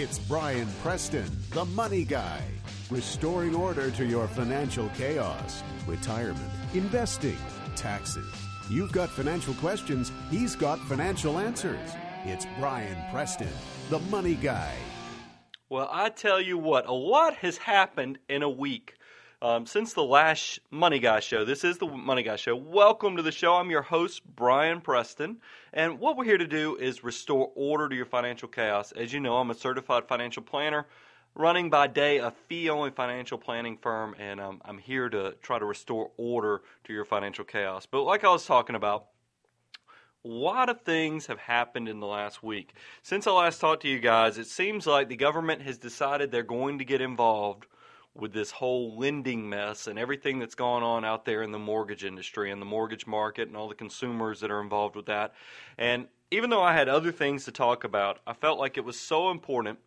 It's Brian Preston, the money guy, restoring order to your financial chaos, retirement, investing, taxes. You've got financial questions, he's got financial answers. It's Brian Preston, the money guy. Well, I tell you what, a lot has happened in a week. Um, since the last Money Guy show, this is the Money Guy show. Welcome to the show. I'm your host, Brian Preston. And what we're here to do is restore order to your financial chaos. As you know, I'm a certified financial planner running by day a fee only financial planning firm, and um, I'm here to try to restore order to your financial chaos. But like I was talking about, a lot of things have happened in the last week. Since I last talked to you guys, it seems like the government has decided they're going to get involved with this whole lending mess and everything that's going on out there in the mortgage industry and the mortgage market and all the consumers that are involved with that. And even though I had other things to talk about, I felt like it was so important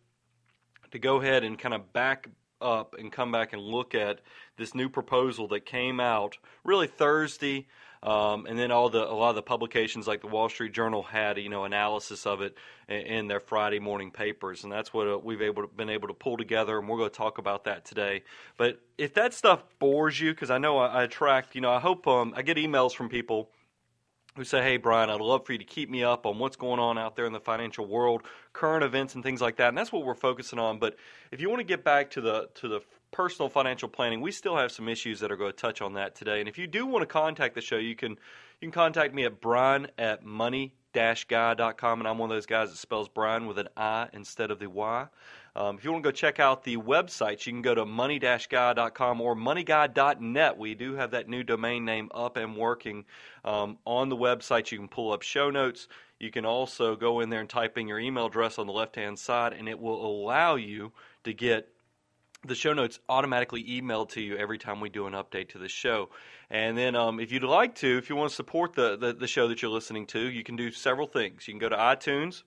to go ahead and kind of back up and come back and look at this new proposal that came out really Thursday um, and then all the a lot of the publications like the Wall Street Journal had you know analysis of it in, their Friday morning papers, and that's what uh, we've able to, been able to pull together, and we're going to talk about that today. But if that stuff bores you, because I know I, I attract, you know, I hope um, I get emails from people who say, "Hey, Brian, I'd love for you to keep me up on what's going on out there in the financial world, current events, and things like that." And that's what we're focusing on. But if you want to get back to the to the personal financial planning, we still have some issues that are going to touch on that today. And if you do want to contact the show, you can you can contact me at brian at money guy.com and I'm one of those guys that spells Brian with an I instead of the Y. Um, if you want to go check out the websites, you can go to money-guy.com or moneyguy.net. We do have that new domain name up and working um, on the website. You can pull up show notes. You can also go in there and type in your email address on the left-hand side, and it will allow you to get the show notes automatically emailed to you every time we do an update to the show. And then, um, if you'd like to, if you want to support the, the, the show that you're listening to, you can do several things. You can go to iTunes,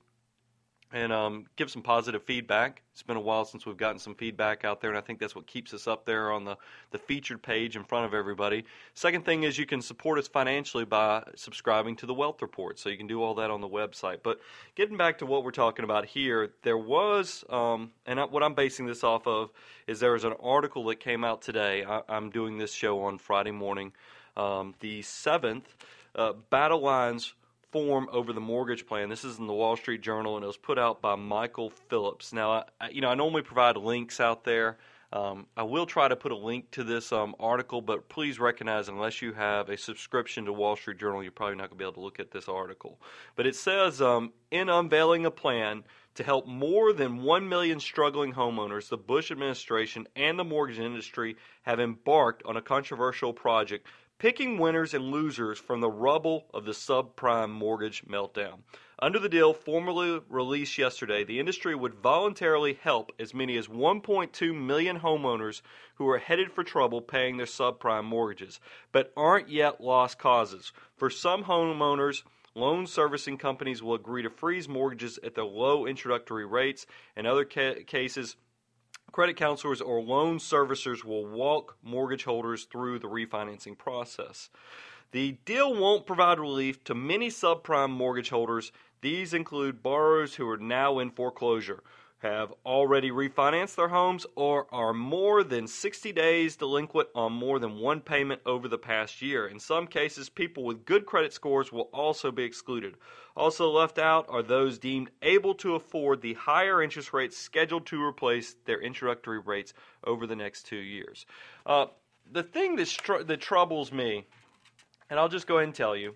and um, give some positive feedback. It's been a while since we've gotten some feedback out there, and I think that's what keeps us up there on the, the featured page in front of everybody. Second thing is you can support us financially by subscribing to the Wealth Report, so you can do all that on the website. But getting back to what we're talking about here, there was, um, and what I'm basing this off of is there was an article that came out today. I, am doing this show on Friday morning, um, the 7th. Uh, Battle Lines form over the mortgage plan. This is in the Wall Street Journal, and it was put out by Michael Phillips. Now, I, you know, I normally provide links out there. Um, I will try to put a link to this um, article, but please recognize unless you have a subscription to Wall Street Journal, you're probably not going to be able to look at this article. But it says um, in unveiling a plan to help more than 1 million struggling homeowners, the Bush administration and the mortgage industry have embarked on a controversial project picking winners and losers from the rubble of the subprime mortgage meltdown. Under the deal formally released yesterday, the industry would voluntarily help as many as 1.2 million homeowners who are headed for trouble paying their subprime mortgages, but aren't yet lost causes. For some homeowners, loan servicing companies will agree to freeze mortgages at their low introductory rates. In other ca- cases, credit counselors or loan servicers will walk mortgage holders through the refinancing process. The deal won't provide relief to many subprime mortgage holders. These include borrowers who are now in foreclosure have already refinanced their homes or are more than 60 days delinquent on more than one payment over the past year. In some cases, people with good credit scores will also be excluded. Also left out are those deemed able to afford the higher interest rates scheduled to replace their introductory rates over the next two years. Uh, the thing that, str- that troubles me, and I'll just go ahead and tell you,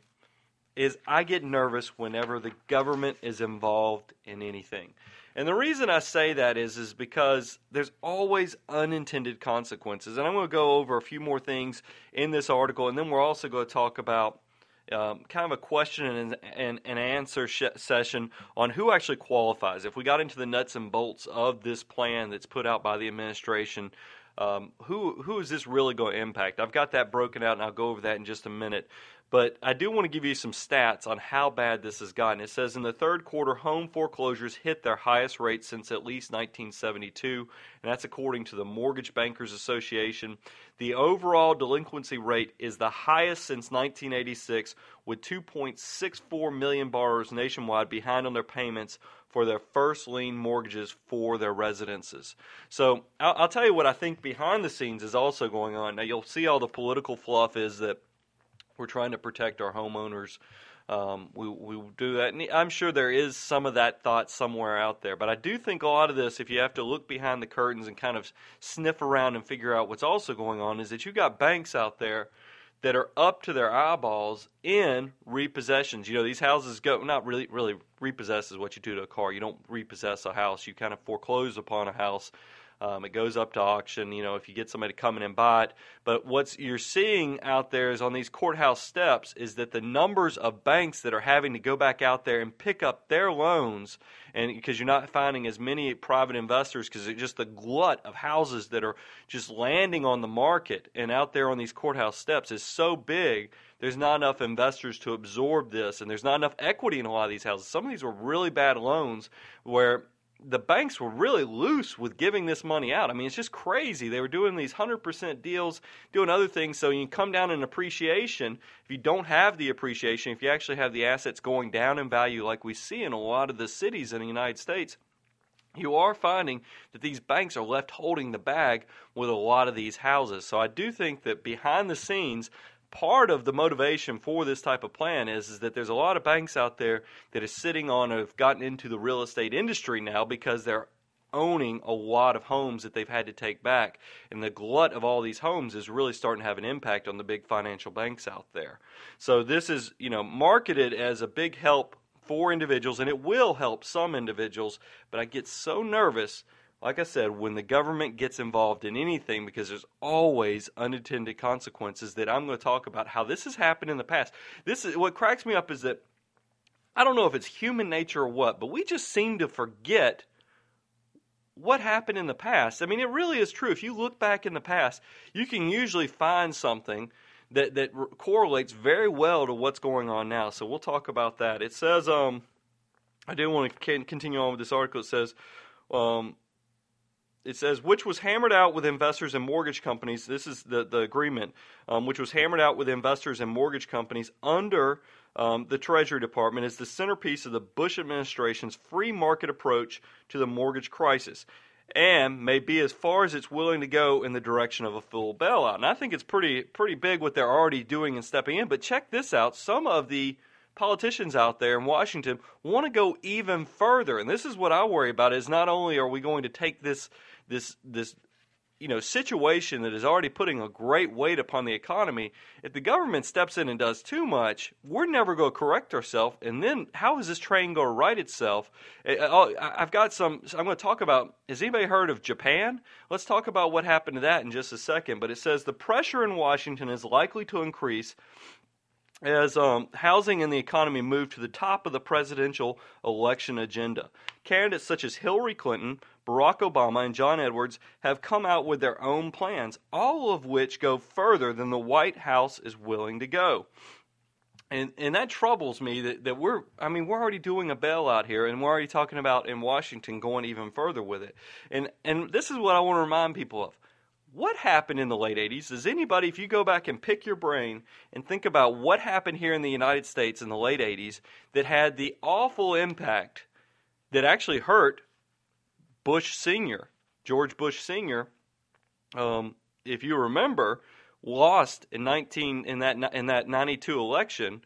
is I get nervous whenever the government is involved in anything. And the reason I say that is is because there's always unintended consequences. And I'm going to go over a few more things in this article, and then we're also going to talk about um, kind of a question and, and, and answer sh- session on who actually qualifies. If we got into the nuts and bolts of this plan that's put out by the administration, um, who who is this really going to impact? I've got that broken out, and I'll go over that in just a minute. But I do want to give you some stats on how bad this has gotten. It says in the third quarter, home foreclosures hit their highest rate since at least 1972, and that's according to the Mortgage Bankers Association. The overall delinquency rate is the highest since 1986, with 2.64 million borrowers nationwide behind on their payments for their first lien mortgages for their residences. So I'll, I'll, tell you what I think behind the scenes is also going on. Now you'll see all the political fluff is that we're trying to protect our homeowners. Um, we we do that. And I'm sure there is some of that thought somewhere out there, but I do think a lot of this, if you have to look behind the curtains and kind of sniff around and figure out what's also going on, is that you got banks out there that are up to their eyeballs in repossessions. You know, these houses go not really really repossess is what you do to a car. You don't repossess a house. You kind of foreclose upon a house um, it goes up to auction, you know, if you get somebody to come in and buy it. But what you're seeing out there is on these courthouse steps is that the numbers of banks that are having to go back out there and pick up their loans, and because you're not finding as many private investors, because it's just the glut of houses that are just landing on the market and out there on these courthouse steps is so big there's not enough investors to absorb this, and there's not enough equity in a lot of these houses. Some of these were really bad loans where the banks were really loose with giving this money out. I mean, it's just crazy. They were doing these 100% deals, doing other things. So you come down in appreciation. If you don't have the appreciation, if you actually have the assets going down in value, like we see in a lot of the cities in the United States, you are finding that these banks are left holding the bag with a lot of these houses. So I do think that behind the scenes, part of the motivation for this type of plan is, is that there's a lot of banks out there that are sitting on have gotten into the real estate industry now because they're owning a lot of homes that they've had to take back. And the glut of all these homes is really starting to have an impact on the big financial banks out there. So this is, you know, marketed as a big help for individuals and it will help some individuals, but I get so nervous like I said, when the government gets involved in anything, because there's always unintended consequences that I'm going to talk about how this has happened in the past. This is what cracks me up is that I don't know if it's human nature or what, but we just seem to forget what happened in the past. I mean, it really is true. If you look back in the past, you can usually find something that that correlates very well to what's going on now. So we'll talk about that. It says, um, I do want to continue on with this article. It says. Um, it says which was hammered out with investors and mortgage companies. This is the the agreement, um, which was hammered out with investors and mortgage companies under um, the Treasury Department, is the centerpiece of the Bush administration's free market approach to the mortgage crisis, and may be as far as it's willing to go in the direction of a full bailout. And I think it's pretty pretty big what they're already doing and stepping in. But check this out: some of the politicians out there in Washington want to go even further. And this is what I worry about is not only are we going to take this this this you know situation that is already putting a great weight upon the economy if the government steps in and does too much we're never going to correct ourselves. And then how is this train going to right itself? Eh, eh, oh, I've got some i'm going to talk about has anybody heard of japan? Let's talk about what happened to that in just a second. But it says the pressure in washington is likely to increase as um, housing and the economy move to the top of the presidential election agenda. Candidates such as Hillary Clinton, Barack Obama, and John Edwards have come out with their own plans, all of which go further than the White House is willing to go. And and that troubles me that, that we're I mean we're already doing a bailout here and we're already talking about in Washington going even further with it. And and this is what I want to remind people of what happened in the late 80s? Does anybody, if you go back and pick your brain and think about what happened here in the United States in the late 80s that had the awful impact that actually hurt Bush Sr., George Bush Sr., um, if you remember, lost in 19 in that in that 92 election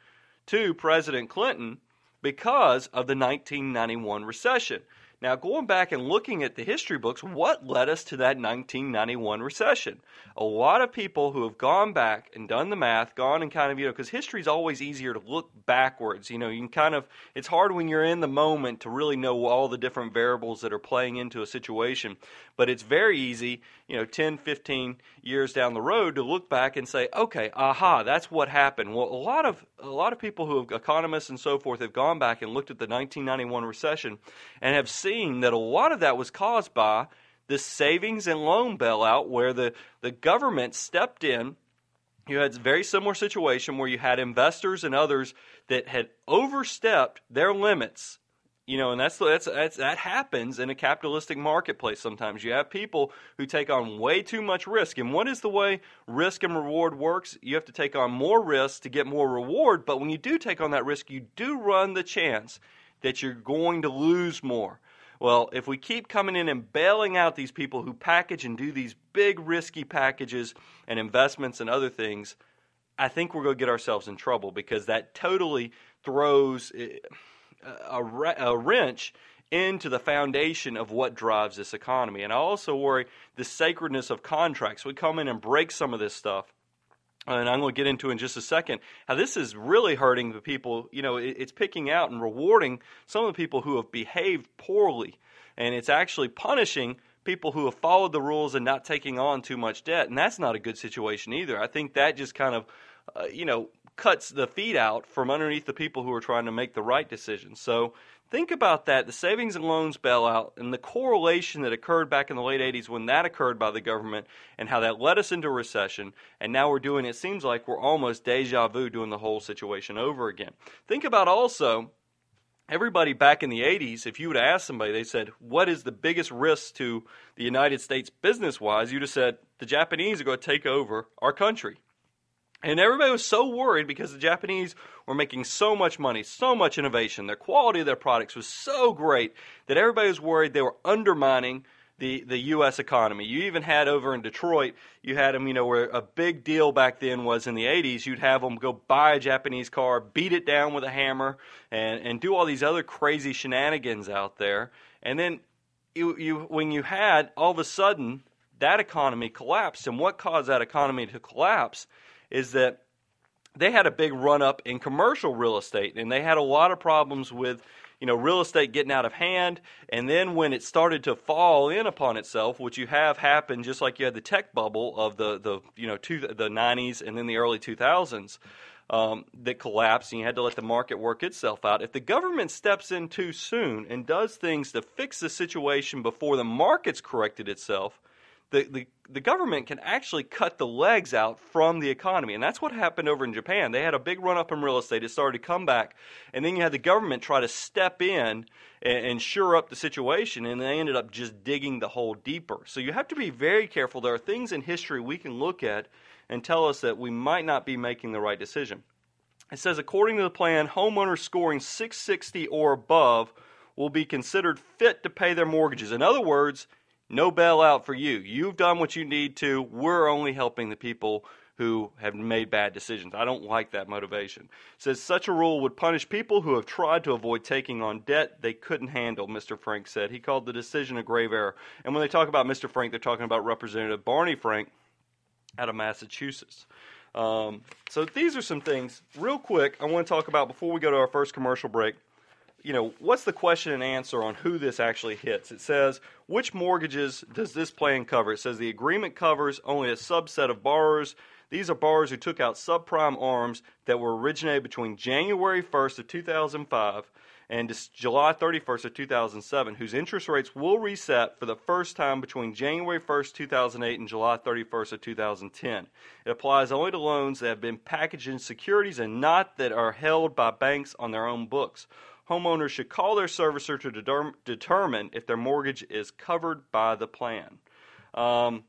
to President Clinton because of the 1991 recession. Now, going back and looking at the history books, what led us to that 1991 recession? A lot of people who have gone back and done the math, gone and kind of, you know, because history is always easier to look backwards. You know, you can kind of, it's hard when you're in the moment to really know all the different variables that are playing into a situation. But it's very easy, you know, 10, 15 years down the road to look back and say, okay, aha, that's what happened. Well, a lot of, a lot of people who have, economists and so forth, have gone back and looked at the 1991 recession and have seen that a lot of that was caused by the savings and loan bailout where the, the government stepped in. You had a very similar situation where you had investors and others that had overstepped their limits you know, and that's, that's, that's that happens in a capitalistic marketplace. Sometimes you have people who take on way too much risk. And what is the way risk and reward works? You have to take on more risk to get more reward. But when you do take on that risk, you do run the chance that you're going to lose more. Well, if we keep coming in and bailing out these people who package and do these big risky packages and investments and other things, I think we're going to get ourselves in trouble because that totally throws eh, a, a wrench into the foundation of what drives this economy. And I also worry the sacredness of contracts. We come in and break some of this stuff. And I'm going to get into in just a second how this is really hurting the people. You know, it's picking out and rewarding some of the people who have behaved poorly, and it's actually punishing people who have followed the rules and not taking on too much debt. And that's not a good situation either. I think that just kind of, uh, you know, cuts the feet out from underneath the people who are trying to make the right decisions. So think about that the savings and loans bailout and the correlation that occurred back in the late 80s when that occurred by the government and how that led us into a recession. And now we're doing, it seems like we're almost deja vu doing the whole situation over again. Think about also everybody back in the 80s, if you would ask somebody, they said, What is the biggest risk to the United States business wise? You'd have said, The Japanese are going to take over our country. And everybody was so worried because the Japanese were making so much money, so much innovation. Their quality of their products was so great that everybody was worried they were undermining the, the U.S. economy. You even had over in Detroit, you had them, you know, where a big deal back then was in the 80s, you'd have them go buy a Japanese car, beat it down with a hammer, and, and do all these other crazy shenanigans out there. And then you, you, when you had all of a sudden that economy collapsed, and what caused that economy to collapse? Is that they had a big run up in commercial real estate and they had a lot of problems with you know real estate getting out of hand. And then when it started to fall in upon itself which you have happened just like you had the tech bubble of the the you know two, the 90s and then the early 2000s um, that collapsed and you had to let the market work itself out. If the government steps in too soon and does things to fix the situation before the market's corrected itself the, the, the government can actually cut the legs out from the economy. And that's what happened over in Japan. They had a big run up in real estate. It started to come back. And then you had the government try to step in and, and shore up the situation. And they ended up just digging the hole deeper. So you have to be very careful. There are things in history we can look at and tell us that we might not be making the right decision. It says, according to the plan, homeowners scoring 660 or above will be considered fit to pay their mortgages. In other words, no bailout for you. You've done what you need to. We're only helping the people who have made bad decisions. I don't like that motivation. It says such a rule would punish people who have tried to avoid taking on debt they couldn't handle, Mr. Frank said. He called the decision a grave error. And when they talk about Mr. Frank, they're talking about Representative Barney Frank out of Massachusetts. Um, so these are some things, real quick, I want to talk about before we go to our first commercial break you know, what's the question and answer on who this actually hits? It says, which mortgages does this plan cover? It says the agreement covers only a subset of borrowers. These are borrowers who took out subprime arms that were originated between January 1st of 2005 and July 31st of 2007, whose interest rates will reset for the first time between January 1st, 2008 and July 31st of 2010. It applies only to loans that have been packaged in securities and not that are held by banks on their own books homeowners should call their servicer to de- determine if their mortgage is covered by the plan. Um,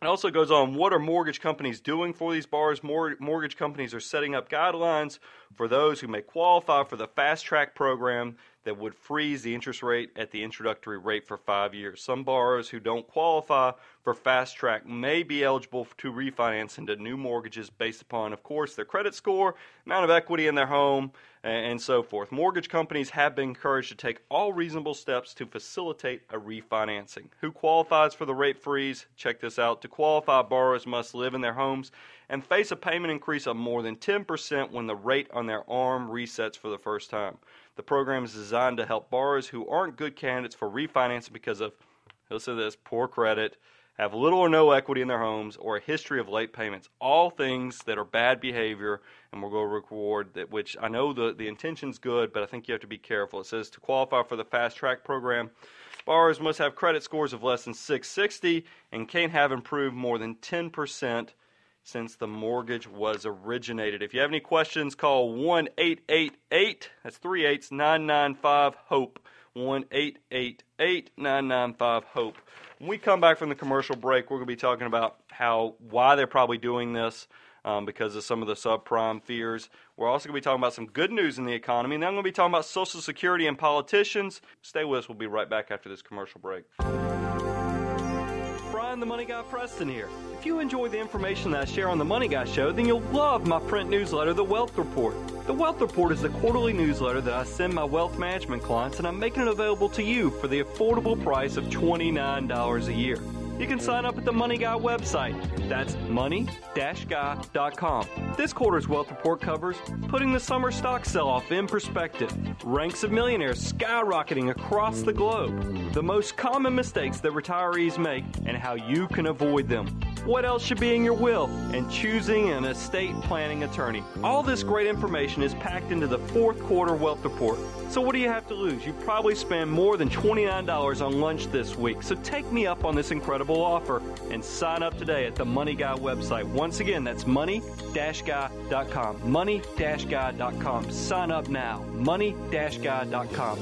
it also goes on what are mortgage companies doing for these borrowers? mortgage companies are setting up guidelines for those who may qualify for the fast track program that would freeze the interest rate at the introductory rate for five years. Some borrowers who don't qualify for fast track may be eligible to refinance into new mortgages based upon, of course, their credit score, amount of equity in their home, and so forth. Mortgage companies have been encouraged to take all reasonable steps to facilitate a refinancing. Who qualifies for the rate freeze? Check this out. To qualify, borrowers must live in their homes and face a payment increase of more than 10% when the rate on their arm resets for the first time. The program is designed to help borrowers who aren't good candidates for refinancing because of, listen to this, poor credit, have little or no equity in their homes, or a history of late payments. All things that are bad behavior and we'll go reward that which I know the, the intention's good, but I think you have to be careful. It says to qualify for the fast track program, borrowers must have credit scores of less than 660 and can't have improved more than 10% since the mortgage was originated. If you have any questions, call 1 888 that's 38 995 HOPE. 1 888 995 HOPE. When we come back from the commercial break, we're going to be talking about how why they're probably doing this. um, because of some of the subprime fears. We're also going to be talking about some good news in the economy, and then I'm going to be talking about Social Security and politicians. Stay with us. We'll be right back after this commercial break. Brian the Money Guy Preston here. If you enjoy the information that I share on the Money Guy Show, then you'll love my print newsletter, The Wealth Report. The Wealth Report is the quarterly newsletter that I send my wealth management clients, and I'm making it available to you for the affordable price of $29 a year. You can sign up at the Money Guy website. That's money-guy.com. This quarter's wealth report covers putting the summer stock sell-off in perspective, ranks of millionaires skyrocketing across the globe, the most common mistakes that retirees make, and how you can avoid them. What else should be in your will, and choosing an estate planning attorney. All this great information is packed into the fourth quarter wealth report. So what do you have to lose? You probably spend more than $29 on lunch this week. So take me up on this incredible offer and sign up today at the Money Guy website. Once again, that's money-guy.com. Money-guy.com. Sign up now. Money-guy.com.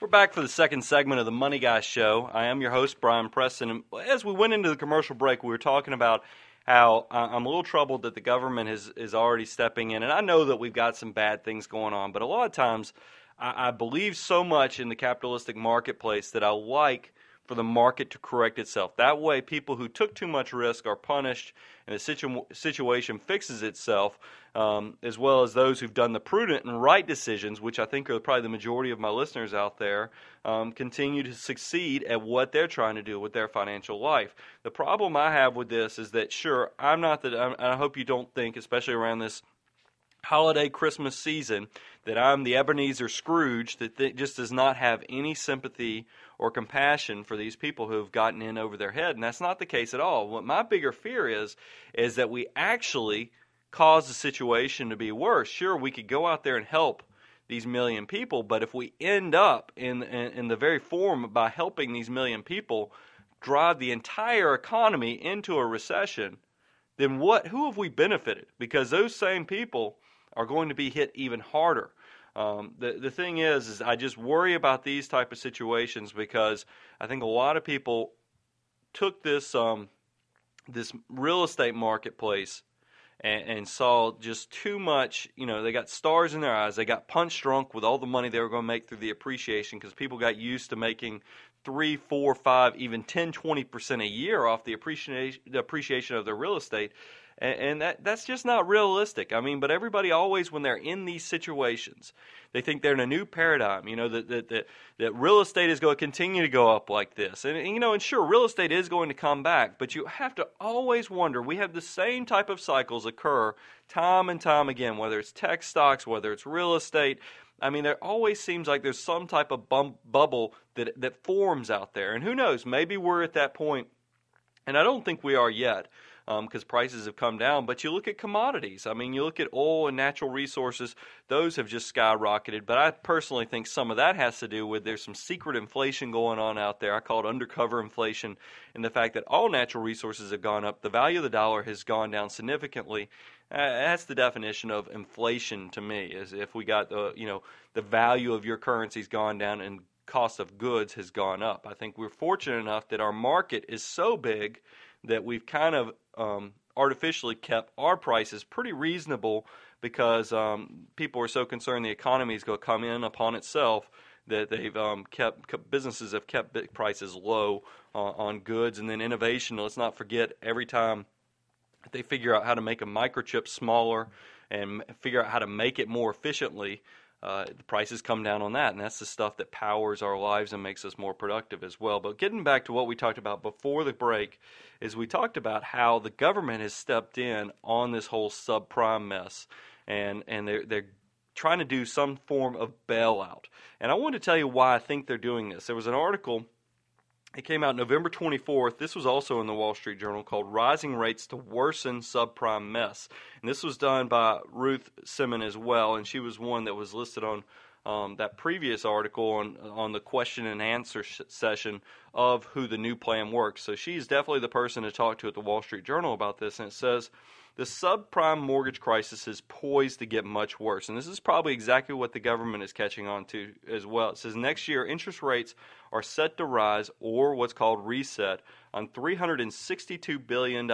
We're back for the second segment of the Money Guy Show. I am your host, Brian Preston. And as we went into the commercial break, we were talking about how I'm a little troubled that the government is, is already stepping in. And I know that we've got some bad things going on, but a lot of times I, I believe so much in the capitalistic marketplace that I like for the market to correct itself. That way, people who took too much risk are punished and the situ- situation fixes itself, um, as well as those who've done the prudent and right decisions, which I think are probably the majority of my listeners out there, um, continue to succeed at what they're trying to do with their financial life. The problem I have with this is that, sure, I'm not that, I'm, I hope you don't think, especially around this holiday Christmas season that I'm the Ebenezer Scrooge that th- just does not have any sympathy or compassion for these people who have gotten in over their head, and that's not the case at all. What my bigger fear is is that we actually cause the situation to be worse. Sure, we could go out there and help these million people, but if we end up in in, in the very form by helping these million people drive the entire economy into a recession, then what? Who have we benefited? Because those same people are going to be hit even harder. Um, the the thing is, is I just worry about these type of situations because I think a lot of people took this um, this real estate marketplace and, and, saw just too much. You know, they got stars in their eyes. They got punch drunk with all the money they were going to make through the appreciation because people got used to making three, four, five, even 10, 20 percent a year off the appreciation the appreciation of their real estate and, and that that's just not realistic. I mean, but everybody always, when they're in these situations, they think they're in a new paradigm. You know that that that, that real estate is going to continue to go up like this, and, and you know, and sure, real estate is going to come back, but you have to always wonder. We have the same type of cycles occur time and time again, whether it's tech stocks, whether it's real estate. I mean, there always seems like there's some type of bump, bubble that that forms out there, and who knows? Maybe we're at that point, and I don't think we are yet because um, prices have come down. But you look at commodities. I mean, you look at oil and natural resources; those have just skyrocketed. But I personally think some of that has to do with there's some secret inflation going on out there. I call it undercover inflation, and the fact that all natural resources have gone up, the value of the dollar has gone down significantly. Uh, that's the definition of inflation to me. Is if we got the you know the value of your currency's gone down and cost of goods has gone up. I think we're fortunate enough that our market is so big that we've kind of um, artificially kept our prices pretty reasonable because um, people are so concerned the economy is going to come in upon itself that they've um, kept, businesses have kept prices low uh, on goods and then innovation. Let's not forget every time they figure out how to make a microchip smaller and figure out how to make it more efficiently uh, the prices come down on that, and that's the stuff that powers our lives and makes us more productive as well. But getting back to what we talked about before the break, is we talked about how the government has stepped in on this whole subprime mess, and and they're they're trying to do some form of bailout. And I want to tell you why I think they're doing this. There was an article it came out November 24th. This was also in the Wall Street Journal called Rising Rates to Worsen Subprime Mess. And this was done by Ruth Simon as well, and she was one that was listed on um, that previous article on on the question and answer sh- session of who the new plan works. So she's definitely the person to talk to at the Wall Street Journal about this. And it says the subprime mortgage crisis is poised to get much worse. And this is probably exactly what the government is catching on to as well. It says next year interest rates are set to rise, or what's called reset, on $362 billion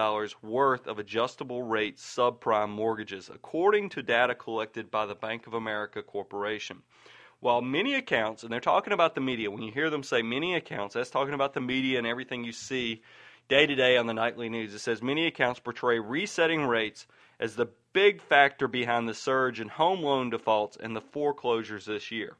worth of adjustable rate subprime mortgages, according to data collected by the Bank of America Corporation. While many accounts, and they're talking about the media, when you hear them say many accounts, that's talking about the media and everything you see day to day on the nightly news. It says many accounts portray resetting rates as the big factor behind the surge in home loan defaults and the foreclosures this year.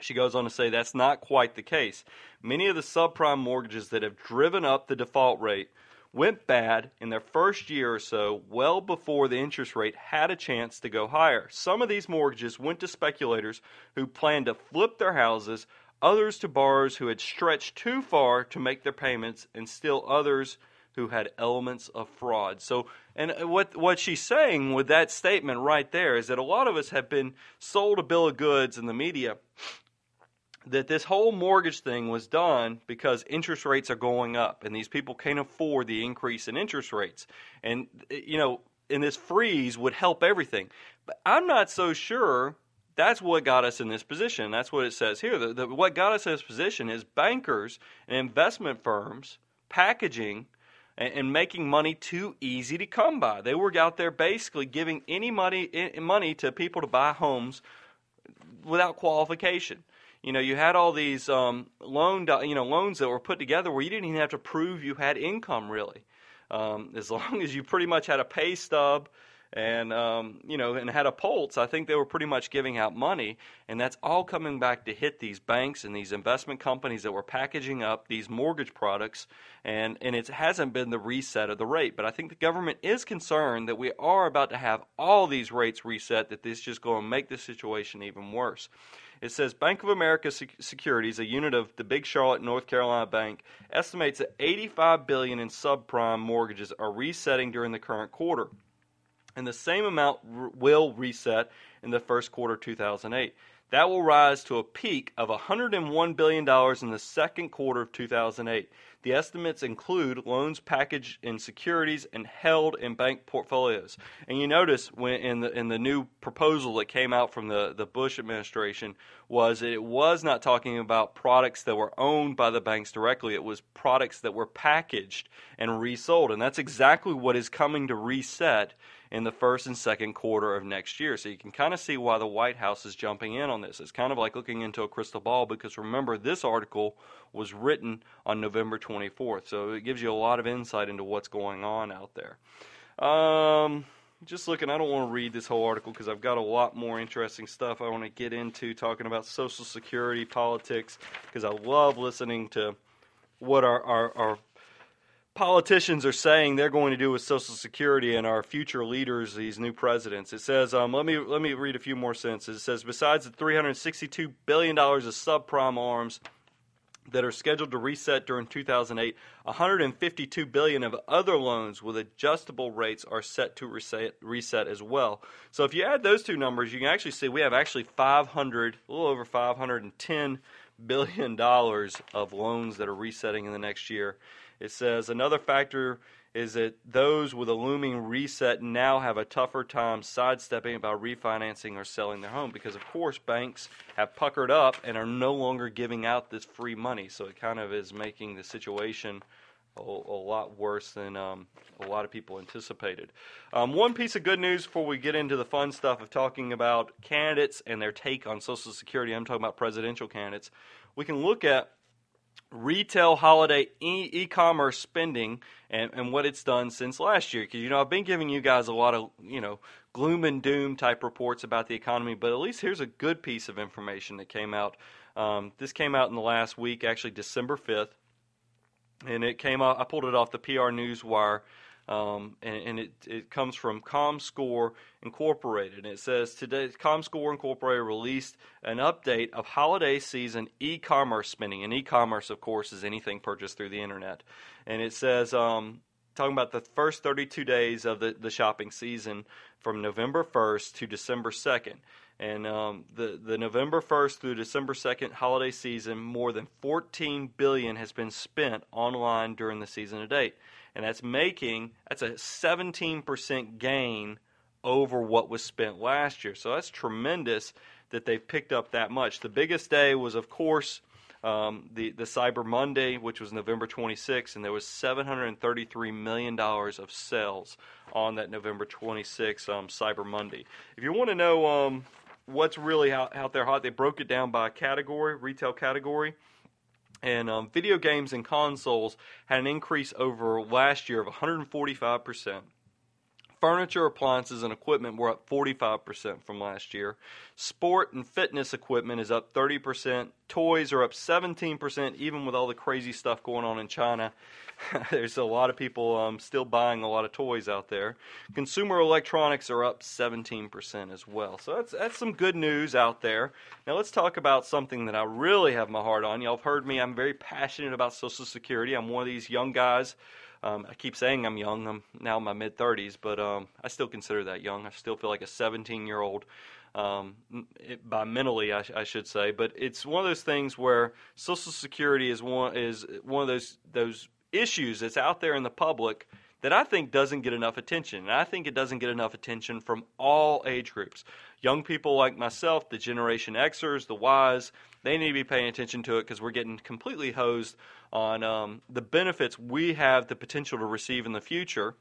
She goes on to say that's not quite the case. Many of the subprime mortgages that have driven up the default rate went bad in their first year or so, well before the interest rate had a chance to go higher. Some of these mortgages went to speculators who planned to flip their houses others to borrowers who had stretched too far to make their payments, and still others who had elements of fraud. So, and uh, what what she's saying with that statement right there is that a lot of us have been sold a bill of goods in the media that this whole mortgage thing was done because interest rates are going up and these people can't afford the increase in interest rates. And uh, you know, and this freeze would help everything. But I'm not so sure that's what got us in this position. That's what it says here. The, the, what got us in this position is bankers and investment firms packaging and, and, making money too easy to come by. They were out there basically giving any money money to people to buy homes without qualification. You know, you had all these um, loan, you know, loans that were put together where you didn't even have to prove you had income really. Um, as long as you pretty much had a pay stub and um, you know and had a pulse i think they were pretty much giving out money. And that's all coming back to hit these banks and these investment companies that were packaging up these mortgage products. And and it hasn't been the reset of the rate. But i think the government is concerned that we are about to have all these rates reset that this is just going to make the situation even worse. It says Bank of America Securities, a unit of the Big Charlotte, North Carolina bank, estimates that 85 billion in subprime mortgages are resetting during the current quarter and the same amount r- will reset in the first quarter 2008. That will rise to a peak of $101 billion in the second quarter of 2008. The estimates include loans packaged in securities and held in bank portfolios. And you notice when in the in the new proposal that came out from the, the Bush administration was it was not talking about products that were owned by the banks directly. It was products that were packaged and resold. And that's exactly what is coming to reset in the first and second quarter of next year. So you can kind of see why the White House is jumping in on this. It's kind of like looking into a crystal ball because remember, this article was written on November 24th. So it gives you a lot of insight into what's going on out there. Um, just looking, I don't want to read this whole article because I've got a lot more interesting stuff I want to get into talking about Social Security, politics, because I love listening to what our, our, our politicians are saying they're going to do with Social Security and our future leaders, these new presidents. It says, um, let me let me read a few more sentences. It says, besides the 362 billion dollars of subprime arms that are scheduled to reset during 2008, 152 billion of other loans with adjustable rates are set to reset, reset as well. So if you add those two numbers, you can actually see we have actually 500, a little over 510 billion dollars of loans that are resetting in the next year. It says another factor is that those with a looming reset now have a tougher time sidestepping about refinancing or selling their home because, of course, banks have puckered up and are no longer giving out this free money. So it kind of is making the situation a, a lot worse than um, a lot of people anticipated. Um, one piece of good news before we get into the fun stuff of talking about candidates and their take on Social Security, I'm talking about presidential candidates. We can look at retail holiday e- commerce spending and, and what it's done since last year. Because, you know, I've been giving you guys a lot of, you know, gloom and doom type reports about the economy, but at least here's a good piece of information that came out. Um, this came out in the last week, actually December 5th. And it came out, I pulled it off the PR Newswire. Um, and, and it, it comes from ComScore Incorporated. And it says today, ComScore Incorporated released an update of holiday season e-commerce spending. And e-commerce, of course, is anything purchased through the internet. And it says, um, talking about the first 32 days of the, the shopping season from November 1st to December 2nd. And um, the the November 1st through December 2nd holiday season, more than 14 billion has been spent online during the season to date. And that's making that's a 17% gain over what was spent last year. So that's tremendous that they've picked up that much. The biggest day was, of course, um, the the Cyber Monday, which was November 26th, and there was 733 million dollars of sales on that November 26th um, Cyber Monday. If you want to know um, what's really out, out there hot, they broke it down by category, retail category. And um, video games and consoles had an increase over last year of 145 percent. Furniture, appliances, and equipment were up 45% from last year. Sport and fitness equipment is up 30%. Toys are up 17%, even with all the crazy stuff going on in China. There's a lot of people um, still buying a lot of toys out there. Consumer electronics are up 17% as well. So that's, that's some good news out there. Now let's talk about something that I really have my heart on. Y'all have heard me, I'm very passionate about Social Security. I'm one of these young guys um, I keep saying I'm young. I'm now in my mid 30s, but um, I still consider that young. I still feel like a 17 year old. Um, it, by mentally, I, I, should say, but it's one of those things where Social Security is one is one of those those issues that's out there in the public that I think doesn't get enough attention. And I think it doesn't get enough attention from all age groups. Young people like myself, the Generation Xers, the Ys, they need to be paying attention to it because we're getting completely hosed on um, the benefits we have the potential to receive in the future.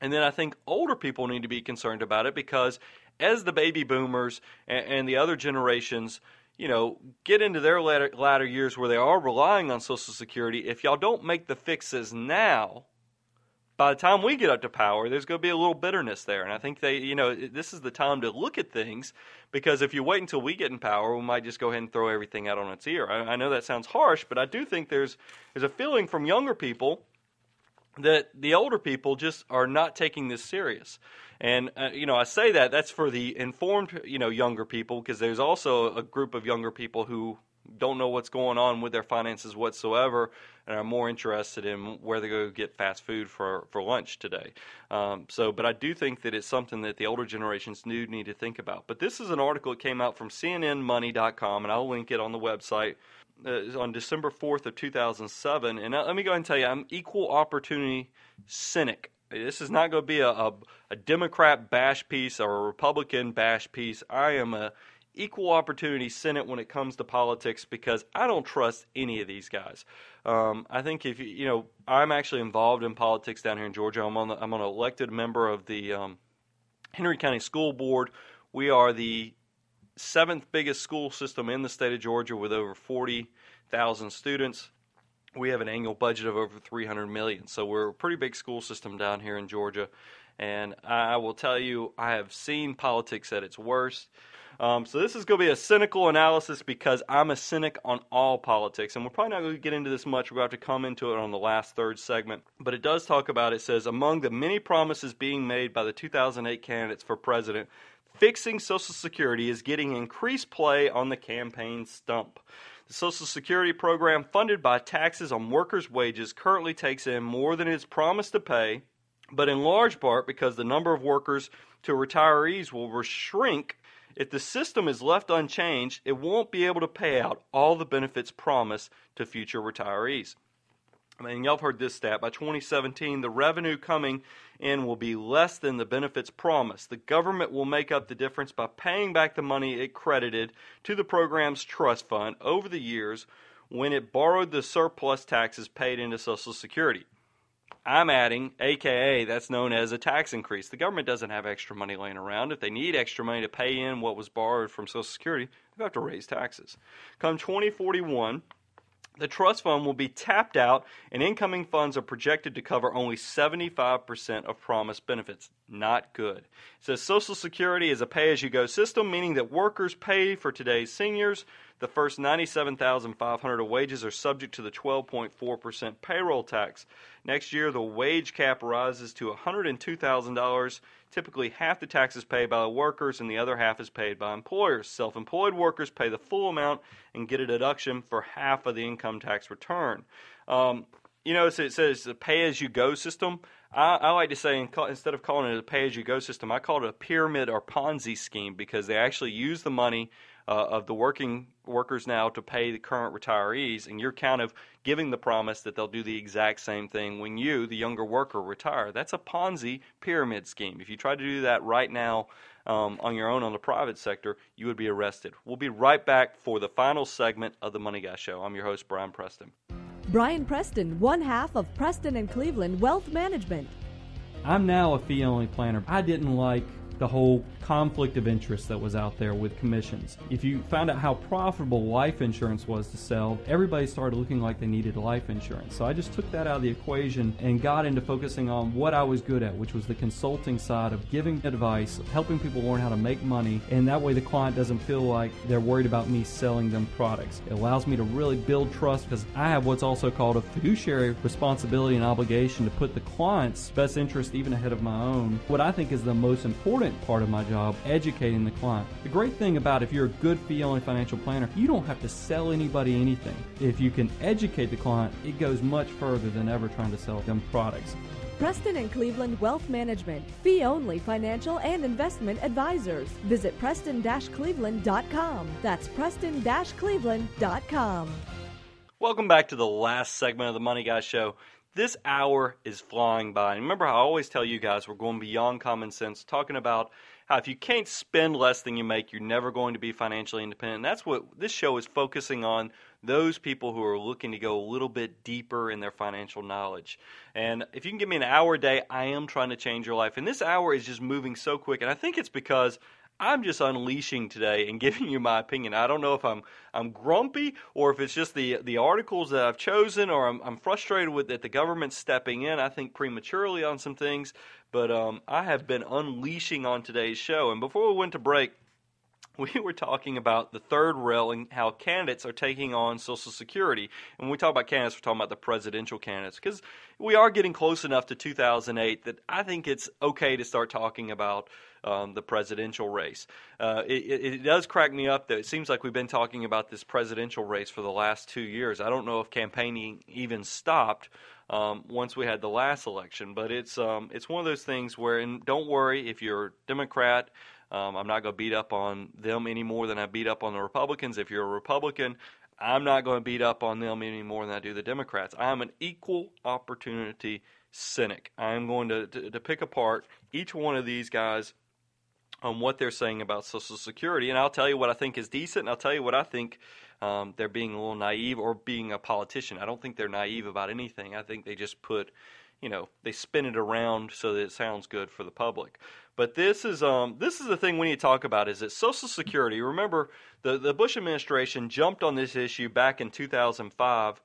And then I think older people need to be concerned about it because as the baby boomers and, and the other generations, you know, get into their latter, latter years where they are relying on Social Security, if y'all don't make the fixes now, by the time we get up to power, there's going to be a little bitterness there. And I think they, you know, this is the time to look at things because if you wait until we get in power, we might just go ahead and throw everything out on its ear. I, I know that sounds harsh, but I do think there's there's a feeling from younger people that the older people just are not taking this serious. And uh, you know, I say that that's for the informed, you know, younger people because there's also a group of younger people who don't know what's going on with their finances whatsoever and are more interested in where they go get fast food for, for lunch today. Um, so, but I do think that it's something that the older generations do need to think about. But this is an article that came out from CNNMoney.com, and I'll link it on the website. Uh, on December 4th of 2007, and uh, let me go ahead and tell you, I'm equal opportunity cynic. This is not going to be a, a, a Democrat bash piece or a Republican bash piece. I am a equal opportunity Senate when it comes to politics because I don't trust any of these guys. Um, I think if you, you know, I'm actually involved in politics down here in Georgia. I'm on the, I'm an elected member of the um, Henry County School Board. We are the seventh biggest school system in the state of Georgia with over 40,000 students. We have an annual budget of over 300 million, so we're a pretty big school system down here in Georgia. And I will tell you, I have seen politics at its worst. Um, so this is going to be a cynical analysis because I'm a cynic on all politics, and we're probably not going to get into this much. To have to come into it on the last third segment, but it does talk about. It says among the many promises being made by the 2008 candidates for president, fixing Social Security is getting increased play on the campaign stump. The Social Security program, funded by taxes on workers' wages, currently takes in more than it's promised to pay, but in large part because the number of workers to retirees will shrink if the system is left unchanged, it won't be able to pay out all the benefits promised to future retirees. I mean, y'all have heard this stat. By 2017, the revenue coming in will be less than the benefits promised. The government will make up the difference by paying back the money it credited to the program's trust fund over the years when it borrowed the surplus taxes paid into Social Security. I'm adding, aka that's known as a tax increase. The government doesn't have extra money laying around. If they need extra money to pay in what was borrowed from Social Security, they have to raise taxes. Come 2041, the trust fund will be tapped out, and incoming funds are projected to cover only 75% of promised benefits. Not good. It says Social Security is a pay as you go system, meaning that workers pay for today's seniors the first 97,500 of wages are subject to the 12.4% payroll tax. Next year, the wage cap rises to $102,000. Typically, half the tax is paid by the workers and the other half is paid by employers. Self employed workers pay the full amount and get a deduction for half of the income tax return. Um, you know, it says a pay as you go system. I, I, like to say instead of calling it a pay as you go system, I call it a pyramid or Ponzi scheme because they actually use the money uh, of the working workers now to pay the current retirees, and you're kind of giving the promise that they'll do the exact same thing when you, the younger worker, retire. That's a Ponzi pyramid scheme. If you try to do that right now um, on your own on the private sector, you would be arrested. We'll be right back for the final segment of the Money Guy Show. I'm your host, Brian Preston. Brian Preston, one half of Preston and Cleveland Wealth Management. I'm now a fee only planner. I didn't like the whole conflict of interest that was out there with commissions. If you found out how profitable life insurance was to sell, everybody started looking like they needed life insurance. So I just took that out of the equation and got into focusing on what I was good at, which was the consulting side of giving advice, helping people learn how to make money, and that way the client doesn't feel like they're worried about me selling them products. It allows me to really build trust because I have what's also called a fiduciary responsibility and obligation to put the client's best interest even ahead of my own. What I think is the most important part of my job, educating the client. The great thing about if you're a good fee only financial planner, you don't have to sell anybody anything. If you can educate the client, it goes much further than ever trying to sell them products. Preston and Cleveland Wealth Management, fee only financial and investment advisors. Visit preston cleveland.com. That's preston cleveland.com. Welcome back to the last segment of the Money Guy Show. This hour is flying by. And remember, I always tell you guys we're going beyond common sense, talking about how if you can't spend less than you make, you're never going to be financially independent. And that's what this show is focusing on those people who are looking to go a little bit deeper in their financial knowledge. And if you can give me an hour a day, I am trying to change your life. And this hour is just moving so quick. And I think it's because I'm just unleashing today and giving you my opinion. I don't know if I'm I'm grumpy or if it's just the the articles that I've chosen or I'm, I'm frustrated with that the government's stepping in. I think prematurely on some things, but um, I have been unleashing on today's show. And before we went to break, we were talking about the third rail and how candidates are taking on Social Security. And when we talk about candidates, we're talking about the presidential candidates because we are getting close enough to 2008 that I think it's okay to start talking about um, the presidential race. Uh, it, it, does crack me up that it seems like we've been talking about this presidential race for the last two years. I don't know if campaigning even stopped. Um, once we had the last election, but it's um, it's one of those things where, and don't worry if you're Democrat, um, I'm not going to beat up on them any more than I beat up on the Republicans. If you're a Republican, I'm not going to beat up on them any more than I do the Democrats. I'm an equal opportunity cynic. I'm going to, to, to pick apart each one of these guys on what they're saying about Social Security, and I'll tell you what I think is decent, and I'll tell you what I think um, they're being a little naive or being a politician. I don't think they're naive about anything. I think they just put, you know, they spin it around so that it sounds good for the public. But this is um, this is the thing we need to talk about is that Social Security. Remember, the the Bush administration jumped on this issue back in 2005,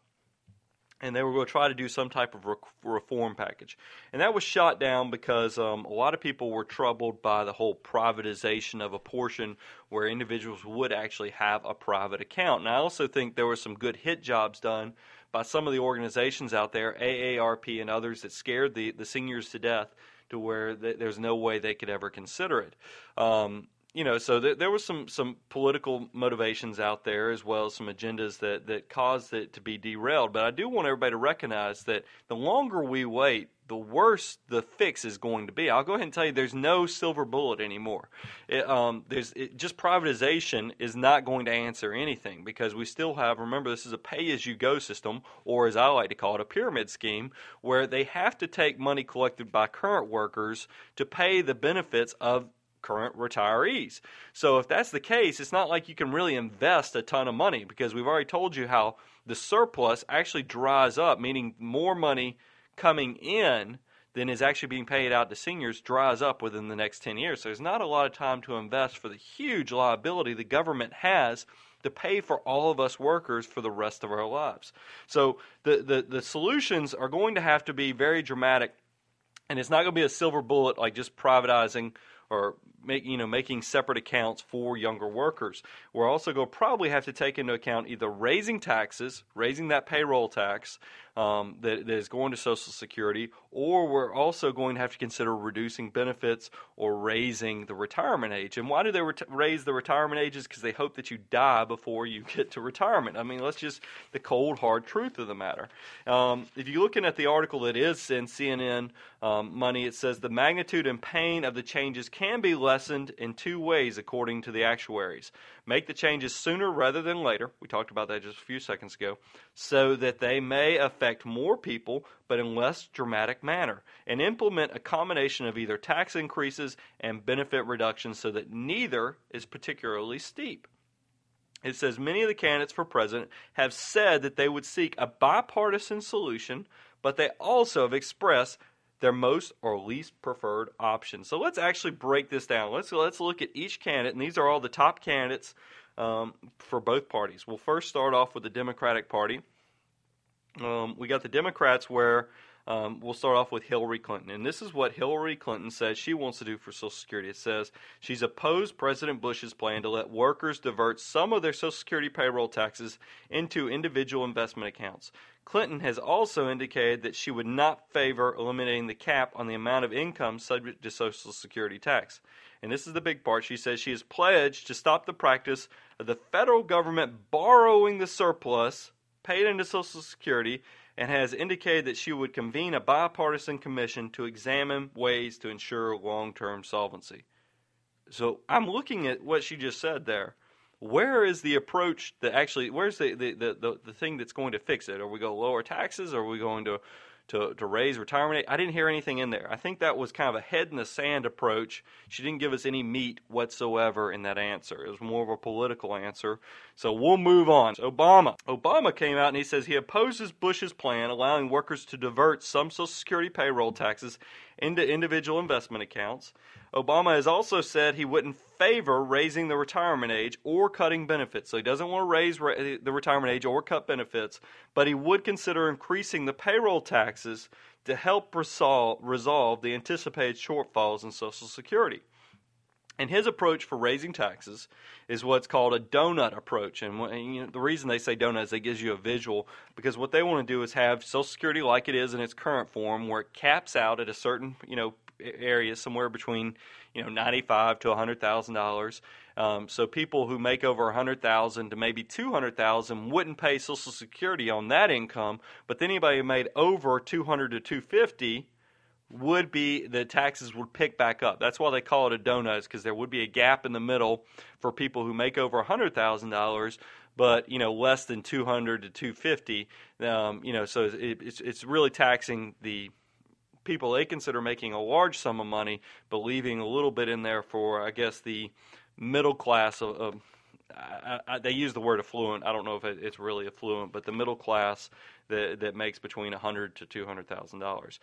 and they were going to try to do some type of reform package, and that was shot down because um, a lot of people were troubled by the whole privatization of a portion where individuals would actually have a private account. And I also think there were some good hit jobs done by some of the organizations out there, AARP and others, that scared the the seniors to death to where th- there's no way they could ever consider it. Um, you know, so th- there was some some political motivations out there as well as some agendas that that caused it to be derailed. But I do want everybody to recognize that the longer we wait, the worse the fix is going to be. I'll go ahead and tell you, there's no silver bullet anymore. It, um, there's it, just privatization is not going to answer anything because we still have. Remember, this is a pay-as-you-go system, or as I like to call it, a pyramid scheme, where they have to take money collected by current workers to pay the benefits of current retirees. So if that's the case, it's not like you can really invest a ton of money because we've already told you how the surplus actually dries up, meaning more money coming in than is actually being paid out to seniors dries up within the next 10 years. So there's not a lot of time to invest for the huge liability the government has to pay for all of us workers for the rest of our lives. So the, the, the solutions are going to have to be very dramatic, and it's not going to be a silver bullet like just privatizing or make, you know, making separate accounts for younger workers. We're also going to probably have to take into account either raising taxes, raising that payroll tax, um, that, that is going to Social Security, or we're also going to have to consider reducing benefits or raising the retirement age. And why do they raise the retirement ages? Because they hope that you die before you get to retirement. I mean, let's just the cold hard truth of the matter. Um, if you're looking at the article that is in CNN um, Money, it says the magnitude and pain of the changes can be lessened in two ways, according to the actuaries. Make the changes sooner rather than later. We talked about that just a few seconds ago, so that they may affect more people, but in less dramatic manner. And implement a combination of either tax increases and benefit reductions so that neither is particularly steep. It says many of the candidates for president have said that they would seek a bipartisan solution, but they also have expressed their most or least preferred option. So let's actually break this down. Let's let's look at each candidate, and these are all the top candidates um, for both parties. We'll first start off with the Democratic Party. Um, we got the Democrats where um, we'll start off with Hillary Clinton. And this is what Hillary Clinton says she wants to do for Social Security. It says she's opposed President Bush's plan to let workers divert some of their Social Security payroll taxes into individual investment accounts. Clinton has also indicated that she would not favor eliminating the cap on the amount of income subject to Social Security tax. And this is the big part. She says she has pledged to stop the practice of the federal government borrowing the surplus paid into Social Security and has indicated that she would convene a bipartisan commission to examine ways to ensure long term solvency. So I'm looking at what she just said there. Where is the approach that actually, where's the, the, the, the, thing that's going to fix it? Are we going to lower taxes? Are we going to to, to raise retirement age. I didn't hear anything in there. I think that was kind of a head in the sand approach. She didn't give us any meat whatsoever in that answer. It was more of a political answer. So we'll move on. Obama. Obama came out and he says he opposes Bush's plan allowing workers to divert some Social Security payroll taxes into individual investment accounts. Obama has also said he wouldn't favor raising the retirement age or cutting benefits. So he doesn't want to raise re- the retirement age or cut benefits, but he would consider increasing the payroll taxes to help resolve, resolve the anticipated shortfalls in Social Security. And his approach for raising taxes is what's called a donut approach. And you know, the reason they say donut is it gives you a visual because what they want to do is have Social Security like it is in its current form, where it caps out at a certain you know area, somewhere between you know ninety-five to hundred thousand um, dollars. So people who make over a hundred thousand to maybe two hundred thousand wouldn't pay Social Security on that income, but then anybody who made over two hundred to two fifty would be the taxes would pick back up. That's why they call it a donut, because there would be a gap in the middle for people who make over hundred thousand dollars, but you know less than two hundred to two fifty. Um, you know, so it, it's it's really taxing the people they consider making a large sum of money, but leaving a little bit in there for, I guess, the middle class of. of I, I, they use the word affluent. I don't know if it, it's really affluent, but the middle class that that makes between a hundred to two hundred thousand um, dollars.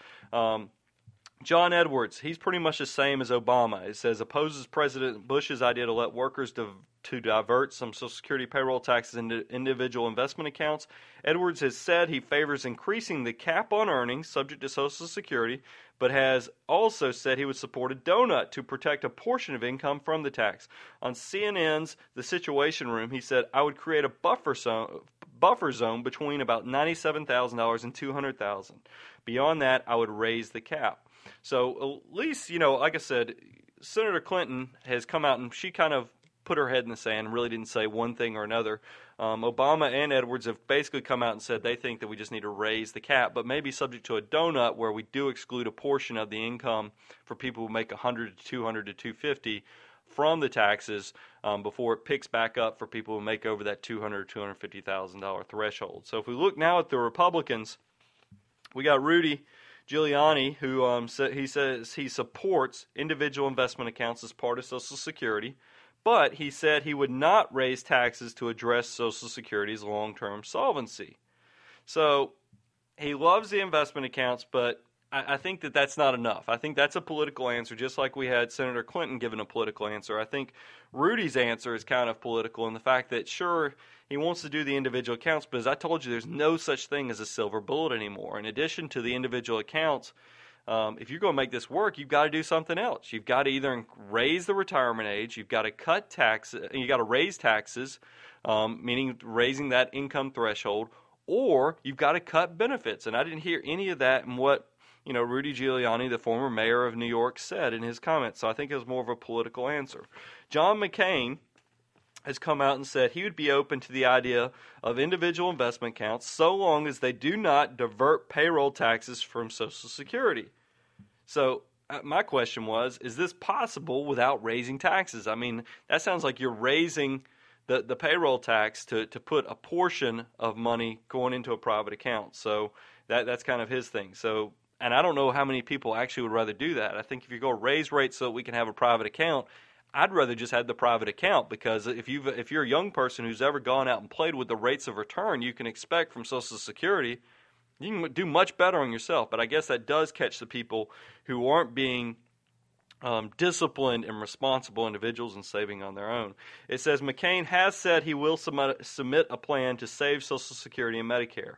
John Edwards, he's pretty much the same as Obama. It says opposes President Bush's idea to let workers to, to divert some Social Security payroll taxes into individual investment accounts. Edwards has said he favors increasing the cap on earnings subject to Social Security, but has also said he would support a donut to protect a portion of income from the tax. On CNN's The Situation Room, he said, I would create a buffer zone, buffer zone between about $97,000 and $200,000. Beyond that, I would raise the cap. So at least, you know, like I said, Senator Clinton has come out and she kind of put her head in the sand and really didn't say one thing or another. Um, Obama and Edwards have basically come out and said they think that we just need to raise the cap, but maybe subject to a donut where we do exclude a portion of the income for people who make 100 to 200 to 250 from the taxes um, before it picks back up for people who make over that 200 250 thousand dollar threshold. So if we look now at the Republicans, we got Rudy Giuliani, who um, he says he supports individual investment accounts as part of Social Security, but he said he would not raise taxes to address Social Security's long term solvency. So he loves the investment accounts, but I, I think that that's not enough. I think that's a political answer, just like we had Senator Clinton giving a political answer. I think Rudy's answer is kind of political in the fact that, sure, he wants to do the individual accounts, but as I told you, there's no such thing as a silver bullet anymore. In addition to the individual accounts, um, if you're going to make this work, you've got to do something else. You've got to either raise the retirement age, you've got to cut taxes, you've got to raise taxes, um, meaning raising that income threshold, or you've got to cut benefits. And I didn't hear any of that in what you know, Rudy Giuliani, the former mayor of New York, said in his comments. So I think it was more of a political answer. John McCain has come out and said he would be open to the idea of individual investment accounts so long as they do not divert payroll taxes from Social Security. So uh, my question was, is this possible without raising taxes? I mean, that sounds like you're raising the, the payroll tax to, to put a portion of money going into a private account. So that that's kind of his thing. So and I don't know how many people actually would rather do that. I think if you go raise rates so that we can have a private account, I'd rather just have the private account because if you if you're a young person who's ever gone out and played with the rates of return you can expect from Social Security, you can do much better on yourself. But I guess that does catch the people who aren't being um, disciplined and responsible individuals and saving on their own. It says McCain has said he will submit, submit a plan to save Social Security and Medicare.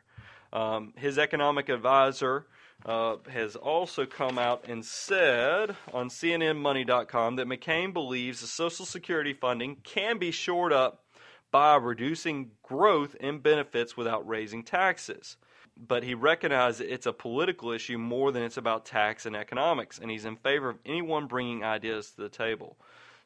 Um, his economic advisor uh, has also come out and said on CNNMoney.com that McCain believes the Social Security funding can be shored up by reducing growth in benefits without raising taxes. But he recognizes it's a political issue more than it's about tax and economics, and he's in favor of anyone bringing ideas to the table.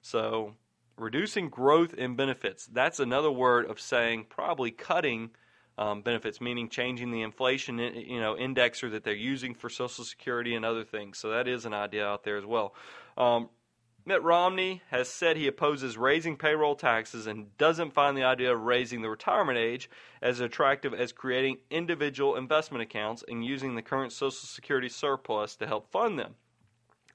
So, reducing growth in benefits, that's another word of saying probably cutting um, benefits, meaning changing the inflation you know indexer that they're using for Social Security and other things. So that is an idea out there as well. Um, Mitt Romney has said he opposes raising payroll taxes and doesn't find the idea of raising the retirement age as attractive as creating individual investment accounts and using the current Social Security surplus to help fund them.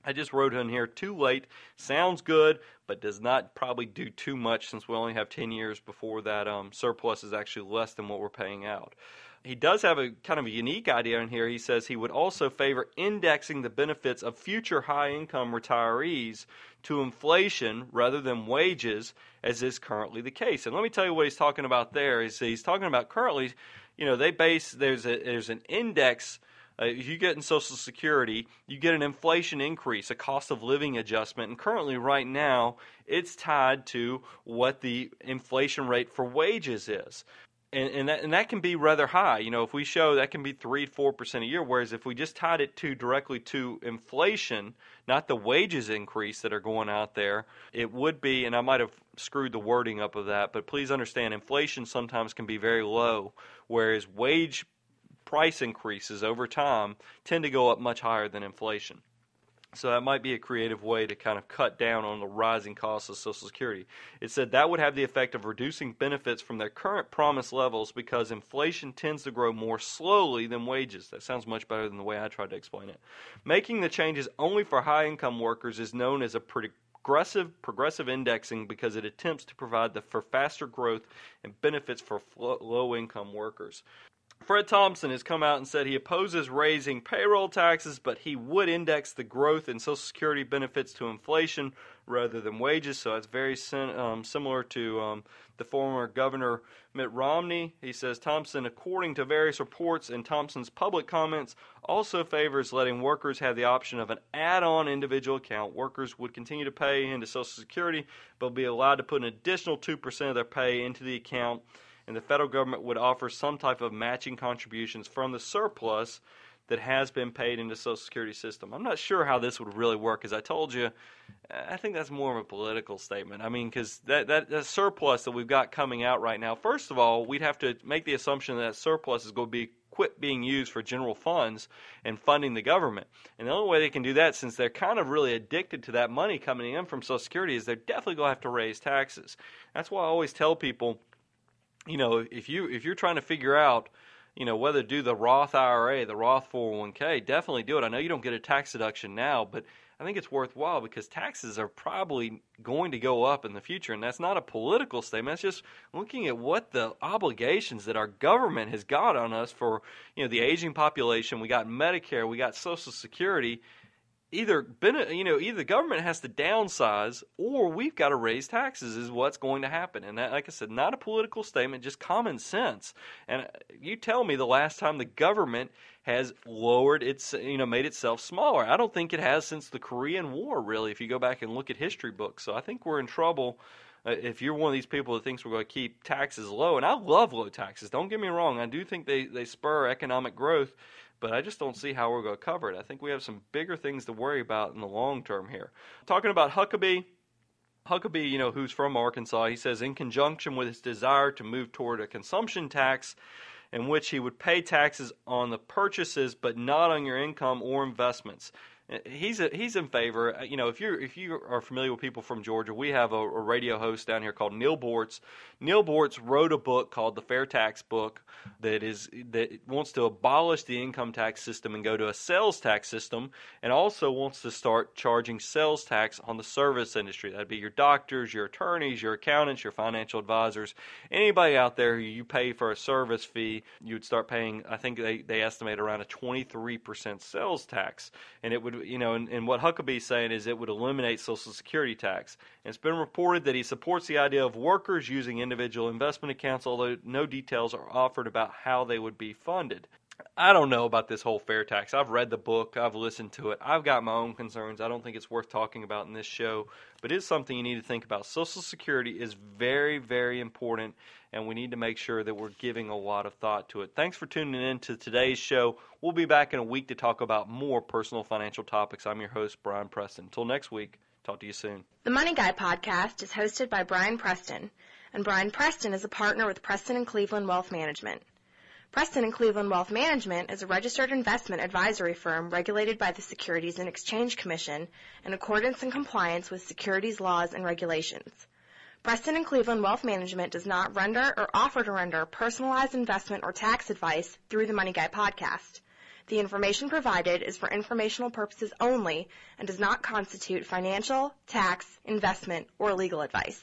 I just wrote in here too late. Sounds good, but does not probably do too much since we only have 10 years before that um, surplus is actually less than what we're paying out. He does have a kind of a unique idea in here. He says he would also favor indexing the benefits of future high income retirees to inflation rather than wages, as is currently the case. And let me tell you what he's talking about there. Is he's talking about currently, you know, they base there's a there's an index uh, if you get in Social Security, you get an inflation increase, a cost of living adjustment, and currently, right now, it's tied to what the inflation rate for wages is. And, and, that, and that can be rather high. You know, if we show that can be three, four percent a year. Whereas if we just tied it to directly to inflation, not the wages increase that are going out there, it would be. And I might have screwed the wording up of that, but please understand, inflation sometimes can be very low, whereas wage price increases over time tend to go up much higher than inflation. So that might be a creative way to kind of cut down on the rising costs of Social Security. It said that would have the effect of reducing benefits from their current promised levels because inflation tends to grow more slowly than wages. That sounds much better than the way I tried to explain it. Making the changes only for high income workers is known as a progressive progressive indexing because it attempts to provide the for faster growth and benefits for low income workers. Fred Thompson has come out and said he opposes raising payroll taxes, but he would index the growth in Social Security benefits to inflation rather than wages. So that's very um, similar to um, the former Governor Mitt Romney. He says Thompson, according to various reports and Thompson's public comments, also favors letting workers have the option of an add on individual account. Workers would continue to pay into Social Security, but be allowed to put an additional 2% of their pay into the account and the federal government would offer some type of matching contributions from the surplus that has been paid into Social Security system. I'm not sure how this would really work. As I told you, I think that's more of a political statement. I mean, because that, that, that surplus that we've got coming out right now, first of all, we'd have to make the assumption that, that surplus is going to be quit being used for general funds and funding the government. And the only way they can do that, since they're kind of really addicted to that money coming in from Social Security, is they're definitely going to have to raise taxes. That's why I always tell people you know, if you if you're trying to figure out, you know, whether to do the Roth IRA, the Roth 401k, definitely do it. I know you don't get a tax deduction now, but I think it's worthwhile because taxes are probably going to go up in the future, and that's not a political statement. It's just looking at what the obligations that our government has got on us for, you know, the aging population. We got Medicare, we got Social Security, either you know either the government has to downsize or we've got to raise taxes is what's going to happen. And that, like i said not a political statement just common sense. And you tell me the last time the government has lowered its you know made itself smaller. I don't think it has since the korean war really if you go back and look at history books. So i think we're in trouble uh, if you're one of these people that thinks we're going to keep taxes low. And i love low taxes don't get me wrong. I do think they, they spur economic growth but I just don't see how we're going to cover it. I think we have some bigger things to worry about in the long term here. Talking about Huckabee, Huckabee, you know, who's from Arkansas, he says in conjunction with his desire to move toward a consumption tax in which he would pay taxes on the purchases but not on your income or investments. He's a, he's in favor. Uh, you know, if you if you are familiar with people from Georgia, we have a, a radio host down here called Neil Boortz. Neil Boortz wrote a book called The Fair Tax Book that is that wants to abolish the income tax system and go to a sales tax system, and also wants to start charging sales tax on the service industry. That'd be your doctors, your attorneys, your accountants, your financial advisors, anybody out there who you pay for a service fee, you would start paying. I think they they estimate around a 23% sales tax, and it would you know, and, and what Huckabee's saying is it would eliminate Social Security tax. And it's been reported that he supports the idea of workers using individual investment accounts, although no details are offered about how they would be funded. I don't know about this whole fair tax. I've read the book, I've listened to it. I've got my own concerns. I don't think it's worth talking about in this show, but it is something you need to think about. Social Security is very, very important, and we need to make sure that we're giving a lot of thought to it. Thanks for tuning in to today's show. We'll be back in a week to talk about more personal financial topics. I'm your host, Brian Preston. Until next week, talk to you soon. The Money Guy podcast is hosted by Brian Preston, and Brian Preston is a partner with Preston and Cleveland Wealth Management. Preston and Cleveland Wealth Management is a registered investment advisory firm regulated by the Securities and Exchange Commission in accordance and compliance with securities laws and regulations. Preston and Cleveland Wealth Management does not render or offer to render personalized investment or tax advice through the Money Guy podcast. The information provided is for informational purposes only and does not constitute financial, tax, investment, or legal advice.